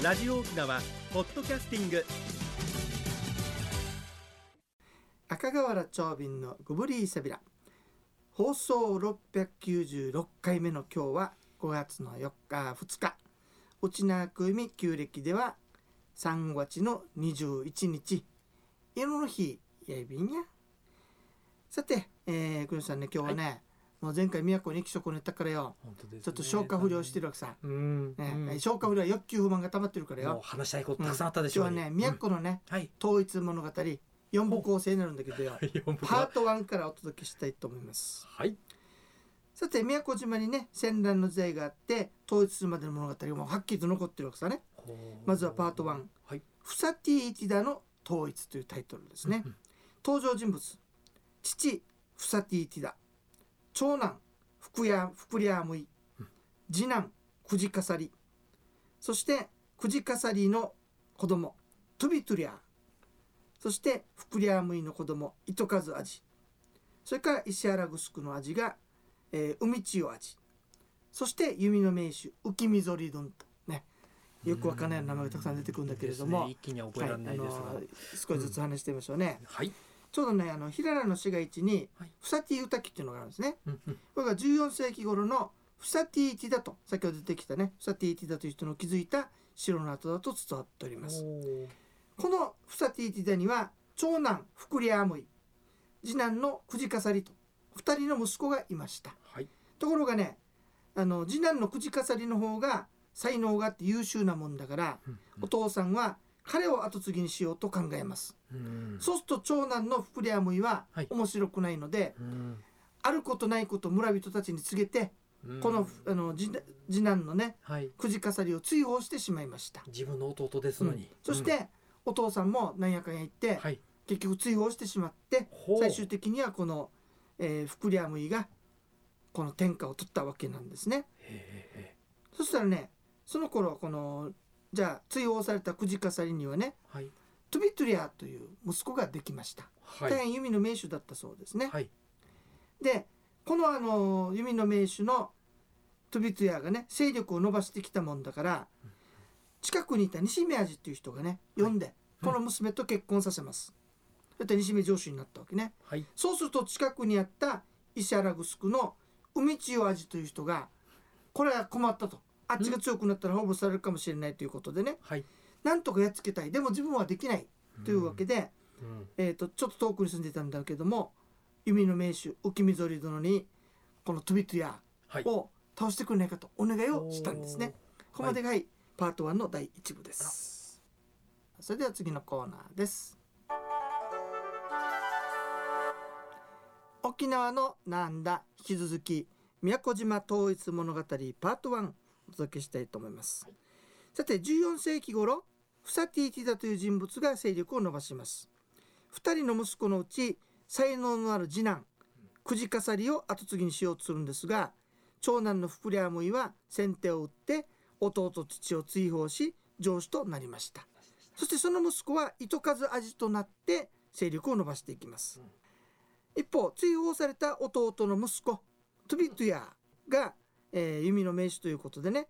ラジオ沖縄ポッドキャスティング。赤瓦長瓶のグブリーサビラ放送696回目の今日は5月の4日2日。内縄久海旧暦では3月の21日。色の日やいびんや。さて、えー、国さんね今日はね、もう前回宮古に気色寝たからよ。本当ですね。ちょっと消化不良してるわけさ、うん、ね。うん。消化不良は欲求不満が溜まってるからよ。話したいことたくさんあったでしょう今日はね宮古のね、はい。統一物語4部構成になるんだけどよ。パート1からお届けしたいと思います。はい。さて宮古島にね戦乱の時代があって統一するまでの物語がもうはっきりと残ってるわけさね。まずはパート1はい「フサティイティダの統一」というタイトルですね。うん。登場人物。父フサティイティダ長男福や福リアムイうん次男クジカサリそしてクジカサリの子供トゥビトゥリアそして福リアムイの子供糸数味。それから石原グスクの味が、えー、海千代味。そして弓の名手浮みぞり丼と。ね。よくわかんない名前がたくさん出てくるんだけれども、ね。一気には覚えられないですが。はい少しずつ話してみましょうね、はいちょうどねあの平良の市街地にはい。フサティウタキっていうのがあるんですね。うんうん。これが14世紀頃のフサティティダと先ほど出てきたねフサティティダという人の築いた城の跡だと伝わっております。おこのフサティティダには長男フクリアムイ次男のクジカサリと2人の息子がいました。はい。ところがねあの次男のクジカサリの方が才能があって優秀なもんだから、うん。お父さんは彼を後継ぎにしようと考えます、うん。そうすると長男のフクリアムイははい。面白くないので、うん。あることないこと村人たちに告げて、うん。このあの次次男のねはい。クジカサリを追放してしまいました、自分の弟ですのに。そして、お父さんもなんやかんや言って、うんはい。結局追放してしまって最終的にはこの、えーフクリアムイがこの天下を取ったわけなんですね。そしたらねその頃このじゃあ追放されたクジカサリにはねはいトゥビトゥリアという息子ができました。はい大変弓の名手だったそうですね。はいでこのあの弓の名手のトゥビトゥリアがね勢力を伸ばしてきたもんだから近くにいた西目味っていう人がね呼んで、うんこの娘と結婚させます。そして西目城主になったわけね。はいそうすると近くにあった石原城の海千代味という人がこれは困ったとあっちが強くなったら滅ぼされるかもしれないということでね。はい。なんとかやっつけたい。でも自分はできないというわけで、うん。えー、とちょっと遠くに住んでたんだけども弓の名手浮みぞり殿にこのトビトゥヤはい。を倒してくれないかとお願いをしたんですね。ここまでが、はい、パート1の第1部です。それでは次のコーナーです。沖縄のなんだ引き続き宮古島統一物語パート1お届けしたいと思います。さて14世紀頃フサティティダという人物が勢力を伸ばします。2人の息子のうち才能のある次男クジカサリを後継ぎにしようとするんですが長男のフクリアムイは先手を打って弟父を追放し城主となりましたそしてその息子は糸数味となって勢力を伸ばしていきます一方追放された弟の息子トゥビトゥヤが、えー弓の名手ということでね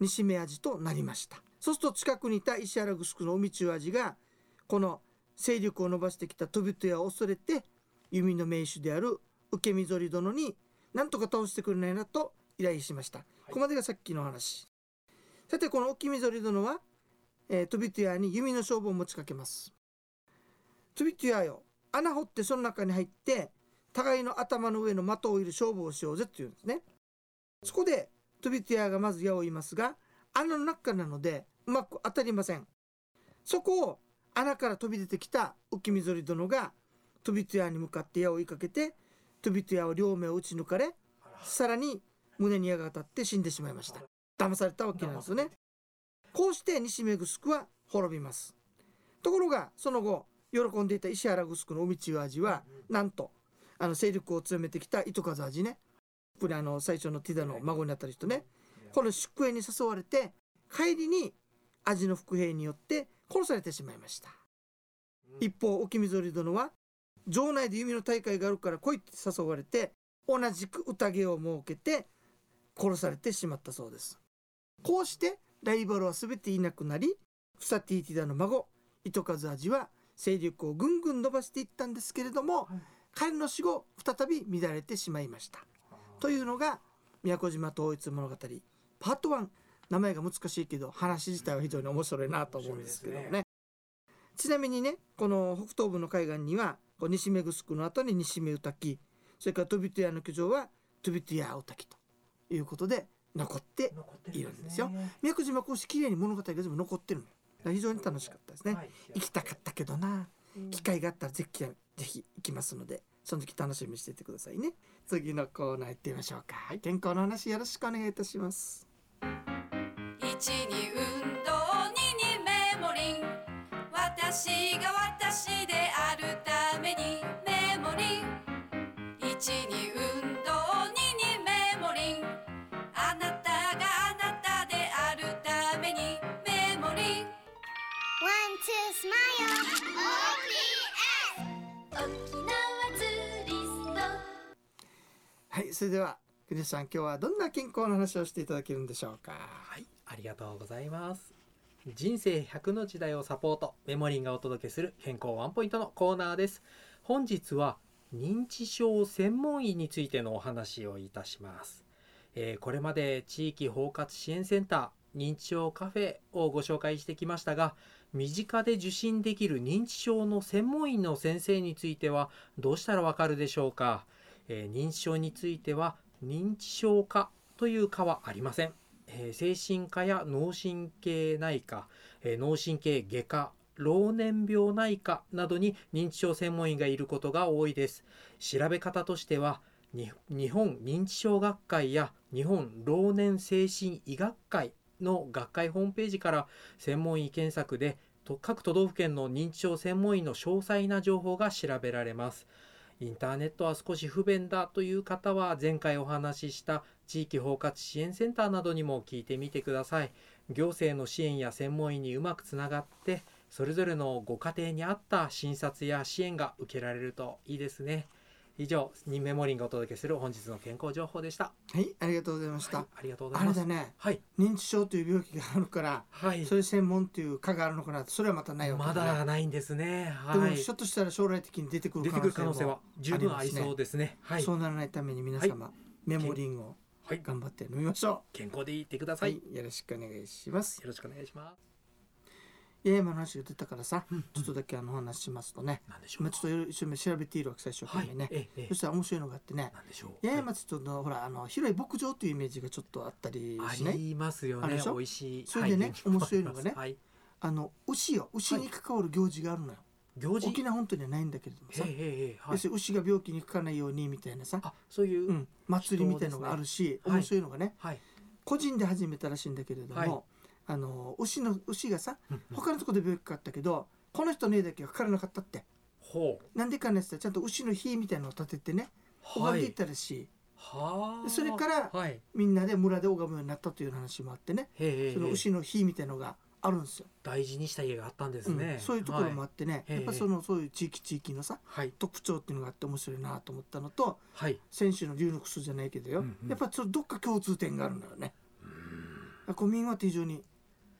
西目味となりました。そうすると近くにいた石原城の海中味がこの勢力を伸ばしてきたトビトヤを恐れて弓の名手である受けぞり殿に何とか倒してくれないなと依頼しました、ここまでがさっきの話。さてこの受けぞり殿は、えー、トビトヤに弓の勝負を持ちかけます。トビトヤよ穴掘ってその中に入って互いの頭の上の的を入れる勝負をしようぜっていうんですねそこでトビトヤがまず矢を言いますが穴の中なのでうまく当たりません。そこを穴から飛び出てきた浮みぞり殿がトビトヤに向かって矢を追いかけてトビトヤは両目を撃ち抜かれさらに胸に矢が当たって死んでしまいました。騙されたわけなんですよね。こうして西目城は滅びます。ところがその後喜んでいた石原城の海中味はなんとあの勢力を強めてきた糸数味ね。これあの最初のティダの孫になった人ね。この宿営に誘われて帰りに味の伏兵によって殺されてしまいました。一方沖みぞり殿は城内で弓の大会があるから来いって誘われて同じく宴を設けて殺されてしまったそうです。こうしてライバルは全ていなくなりフサティティダの孫糸数味は勢力をぐんぐん伸ばしていったんですけれども、はい。彼の死後再び乱れてしまいましたというのが宮古島統一物語パート1名前が難しいけど話自体は非常に面白いなと思うんですけどもね。面白いちなみにねこの北東部の海岸にはこう西目城の後に西目宇滝それからトビトゥヤの居城はトビトゥヤ宇滝ということで残っているんですよ。ね宮古島こうして綺麗に物語が全部残ってるの。非常に楽しかったですね、はい。行きたかったけどな。機会があったらぜひぜひ行きますのでその時楽しみにしていてくださいね。次のコーナー行ってみましょうか、健康の話よろしくお願いいたします。一に運動二にメモリン。私が私であるためにメモリン。一に運動二にメモリン。あなたがあなたであるためにメモリン。One, two, smile. OPS. 沖縄ツーリス。トはいそれでは国吉さん今日はどんな健康の話をしていただけるんでしょうか？はい、ありがとうございます。人生100の時代をサポート、メモリンがお届けする健康ワンポイントのコーナーです。本日は認知症専門医についてのお話をいたします。えーこれまで地域包括支援センター、認知症カフェをご紹介してきましたが、身近で受診できる認知症の専門医の先生についてはどうしたらわかるでしょうか、えー認知症については認知症科という科はありません。えー精神科や脳神経内科、えー脳神経外科老年病内科などに認知症専門医がいることが多いです調べ方としては日本認知症学会や日本老年精神医学会の学会ホームページから専門医検索でと各都道府県の認知症専門医の詳細な情報が調べられますインターネットは少し不便だという方は前回お話しした地域包括支援センターなどにも聞いてみてください。行政の支援や専門医にうまくつながってそれぞれのご家庭に合った診察や支援が受けられるといいですね。以上ニンメモリンがお届けする本日の健康情報でした。はいありがとうございました、はい、ありがとうござあいます。れだねはい。認知症という病気があるからはい。それ専門っていう科があるのかなそれはまたないわけまだないんですね。でもはいひょっとしたら将来的に出てくる可能性は十分ありそうですね。はい。そうならないために皆様、メモリンをはい。頑張って飲みましょ健康でいてくだうさい、よよろしくお願いします。ろしくお願いしますいや今の話が出たからさ、ちょっとだけあの話しますとね、なんでしょう今ちょっと一生調べているわけ最初はい懸命ね、えええそしたら面白いのがあってね。なんでしょう？八重松ちょっとほらあの広い牧場というイメージがちょっとあったりあしない？りますよね。美味しい。それでねはい。面白いのがね。はい。あの牛よ。牛に関わる行事があるのよ、行事？沖縄本島にはないんだけれどもさ、はい。要するに牛が病気にかからないようにみたいなさ、あそういう、うん、祭りみたいのがあるし、はい。面白いのがねはい。個人で始めたらしいんだけれども、はいあの牛の牛がさ他のところで病気かかったけどこの人の家だけはかからなかったって。ほう。なんでかねってちゃんと牛の火みたいなのを立ててね拝んでいったらしい、はあ。それからはい。へみんなで村で拝むようになったという話もあってねその牛の火みたいのがあるんですよ、大事にした家があったんですうん。ね、そういうところもあはいってね、へえやっぱそのそういう地域地域のさはい。特徴っていうのがあって面白いなと思ったのとはい。選手の龍のクスじゃないけどよ、うんうん。やっぱどっか共通点があるんだよね。こう民話って非常に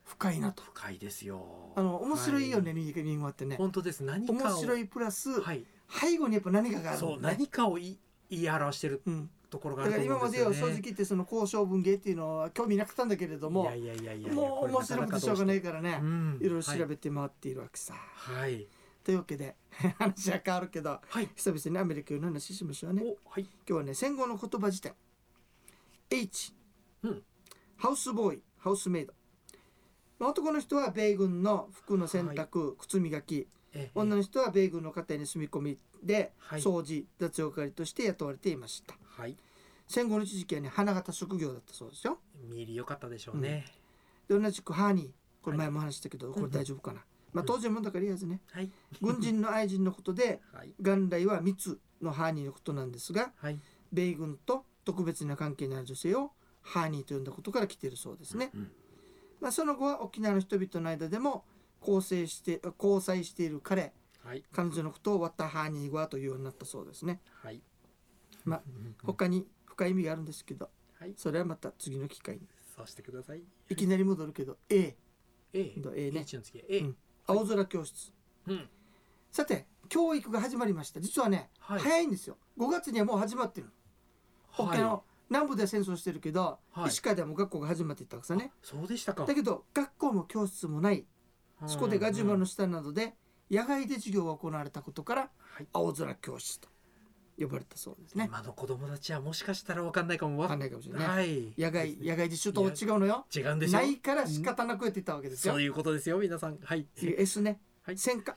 深いなと。深いですよ。あの面白いよね、は民民話ってね。本当です。何面白いプラス、はい。背後にやっぱ何かがあるね。何かを言い表してるうん、ところがあるとだから今までよねですよ正直言ってその交渉文芸っていうのは興味なかったんだけれどもいやいやいやいやもう面白くてしょうがないかからね、うん。いろいろ調べて回っているわけさ。はい。というわけで 話は変わるけどはい。久々にアメリカの話しましょうね。おはい。今日はね戦後の言葉辞典。H、うん。ハウスボーイハウスメイド、まあ、男の人は米軍の服の洗濯、靴磨き。ええ。女の人は米軍の家庭に住み込みではい。掃除雑用係として雇われていました。はい。戦後の一時期はね花形職業だったそうですよ。見入り良かったでしょうね、で同じくハーニー。これはい前も話したけど、これ大丈夫かな、まあ当時もんだからいいやつね。はい。軍人の愛人のことではい。元来は密のハーニーのことなんですがはい。米軍と特別な関係のある女性をハーニーと呼んだことから来ているそうですね、うんまあ、その後は沖縄の人々の間でも交際して交際している彼はい。彼女のことをワッタハーニーゴアというようになったそうですね。はい。まあ他に深い意味があるんですけどはい。それはまた次の機会に。そうしてください。いきなり戻るけど A A A ね。H の次 A うん。青空教室。うんさて教育が始まりました。実はね、はい。早いんですよ。5月にはもう始まってるの。沖縄の南部では戦争してるけど、はい。石川ではもう学校が始まっていったわけさねそうでしたか。だけど学校も教室もない。そこでガジュマの下などで野外で授業が行われたことからはい。青空教室と呼ばれたそうですね。今の子供たちはもしかしたらわかんないかもわ。わかんないかもしれないね、はい。野外野外実習とは違うのよ。違うんですよ。ないから仕方なくやっていったわけですよ。そういうことですよ皆さん。はい。次 S ね、はい。戦火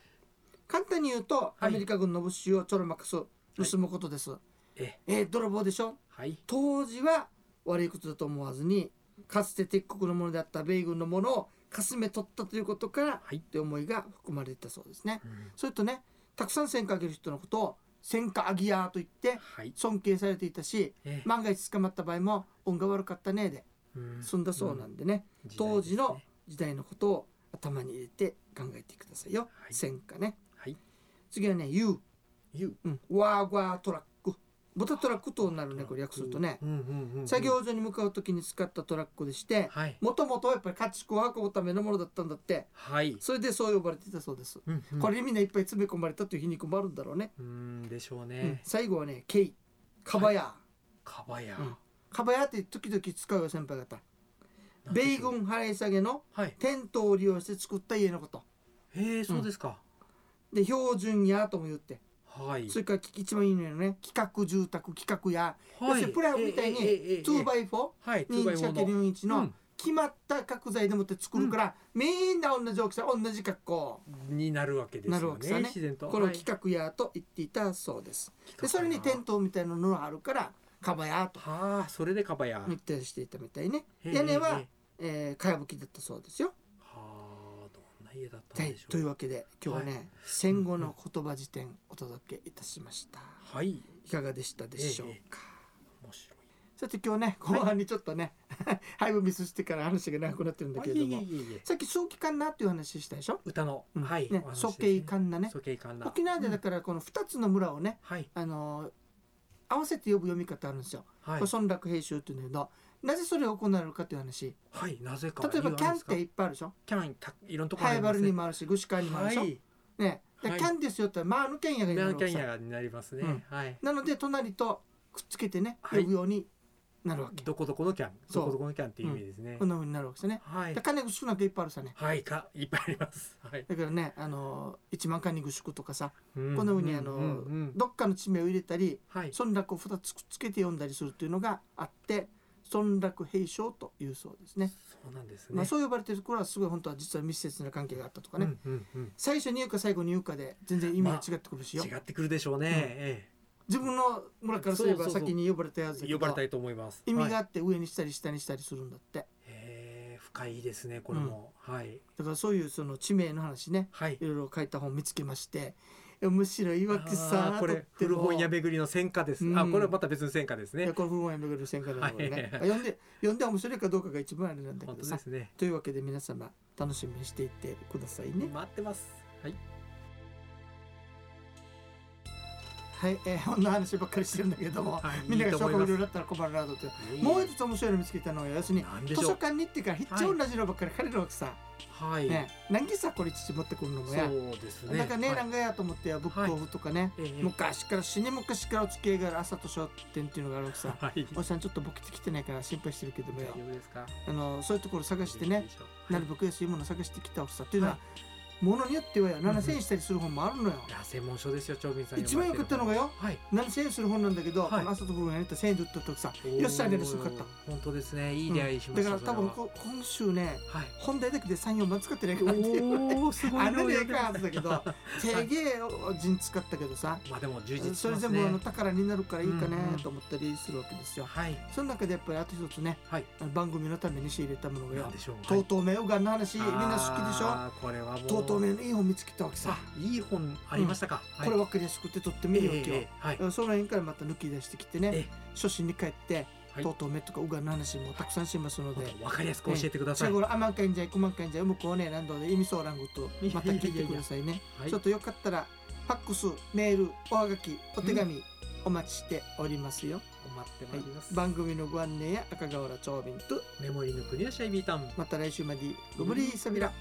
簡単に言うと、い。アメリカ軍の物資をちょろまかす盗むことです、え。えー泥棒でしょ？はい。当時は悪いことだと思わずにかつて敵国のものであった米軍のものをかすめ取ったということからはい。って思いが含まれたそうですね。うん。それとねたくさん戦火あげる人のことを戦火アギアーと言ってはい。尊敬されていたしえ万が一捕まった場合も運が悪かったねでうん。済んだそうなんでね、うん。当時の時代のことを頭に入れて考えてくださいよ、はい。戦火ね。はい。次はね U、U う。ん、ワーワートラック豚トラックとなるねこれ訳するとね。うんうんうんうん。作業所に向かう時に使ったトラックでしてはい。もともとはやっぱり家畜を運ぶためのものだったんだって。はい。それでそう呼ばれていたそうです、うんうん。これにみんないっぱい詰め込まれたという皮肉もあるんだろうね、うんでしょううん。ね最後はねバヤ、かばやうん。カバヤって時々使うよ先輩方。米軍払い下げのはい。テントを利用して作った家のこと。へえそうですか。で標準屋とも言ってはい。それから一番いいのよね。規格住宅規格屋、要はい。するにプライみたいにええええええ 2x4 はい2 1 4 2 1のうん決まった角材でもって作るから、みん。な同じ大きさ同じ格好。になるわけですなるよね。ね自然と。これをはい。規格屋と言っていたそうです。でそれにテントみたいなのがあるからカバヤと。はあそれでかばや言ってしていたみたいね。屋根はへ、え。ー、かやぶきだったそうですよな家だったはいんでしょう。というわけで今日はね、戦後の言葉辞典お届けいたしました。はい。いかがでしたでしょうか、え面白い。さて今日ね後半にちょっとね、ハイブミスしてから話が長くなってるんだけれども、さっき早期カンナっていう話したでしょ、歌のうん。はい。ね、ソケイカンナね。沖縄でだからこの2つの村をね、はい。あのー合わせて呼ぶ読み方あるんですよ。はい。これ村落編集っていうんだけどなぜそれを行えるかという話。はいなぜか例えばキャンってい理っぱいあるでしょ？キャンいろんなところハイバルにももあるしグシカーにもあるでしょ、はいね。ではい。キャンですよってマーヌケンヤがいるナの。さンキャンヤになりますね。はい。なので隣とくっつけてねはい。呼ぶようになるわけ、どこどこのキャンそう。どこどこのキャンっていう意味ですね。こんなふうになるわけですね、はい。で金具宿なんかいっぱいあるさね。はいかいっぱいあります。はい。だからねあのー一万金具宿とかさここんなふうにあのーうんうんどっかの地名を入れたりはい。村落を2つくっつけて読んだりするっていうのがあって村落平章というそうですね。そうなんですね。まあ、そう呼ばれてるところはすごい本当は実は密接な関係があったとかね、うんうんうん。最初に言うか最後に言うかで全然意味が違ってくるしよ、違ってくるでしょうね。え自分の村からすれば先に呼ばれたやつ呼ばれたいと思います。意味がはいあって上にしたり下にしたりするんだって。へえ深いですねこれも。はい。だからそういうその地名の話ね。はい。いろいろ書いた本見つけまして面白いわけあさーこれ古本屋巡りの戦果です、あうん。これはまた別の戦果ですね。いやこれ古本屋巡る戦火だからね、はい読んで読んで面白いかどうかが一番あれなんだけ本どさね。というわけで皆様楽しみにしていってくださいね。待ってます。はい。はい、えー、こんな話ばっかりしてるんだけども、はいみんなが紹介いいと思います無料だったら困るなと思って。もう一つ面白いの見つけたのは要するに図書館に行ってからひっちゃ同じのばっかり借りるわけさ、はい、ね何気さこれ父持ってくるのもや、そうですね。だからね、はい。なんかやと思ってブックオフとかね、ええ。昔から死に昔からお付き合いがある朝と商店っていうのがあるわけさはいおじさん。ちょっとボケてきてない。から心配してるけども大よ丈夫ですかあのそういうところ探してねなるべく安いものを探してきたわけさっていうのは、はものによってはよ7000円したりする本もあるのよ、いや専門書ですよ長瓶さん。一番よかったのがよはい。7000円する本なんだけど、はい。朝と部分やれた1000円で売った時さよっしゃねすごかった。本当ですね。いい出会いしました、だから多分こ今週ねはい。本題だけで34万使ってないかなっていうすごいあんなにええ量かだけど 手げえ陣使ったけどさまあでも充実しそれ全部あの宝になるからいいかねうんうんと思ったりするわけですよ。はい。その中でやっぱりあと一つねはい。番組のために仕入れたものがよ。とうとうめウガンの話みんな好きでしょ？これはもうとうとうめのいい本見つけたわけさ。あいい本ありましたか、これ分かりやすくてとってもいいわけよ。その辺からまた抜き出してきてねえ初心に帰ってはい。とうとうめとかウガンの話もたくさんしますので。わかりやすく教えてください、最後のアマンカインジャイ、クマンカインジャイ、向こうね、何度で意味そうらんこと、また聞いてくださいね。はい。ちょっとよかったら、ファックス、メール、おはがき、お手紙、お待ちしておりますよ、お待ってはいまい。ります、番組のご案内や赤瓦長瓶とメモリーのクリアシャイビータン。また来週までご無理さびら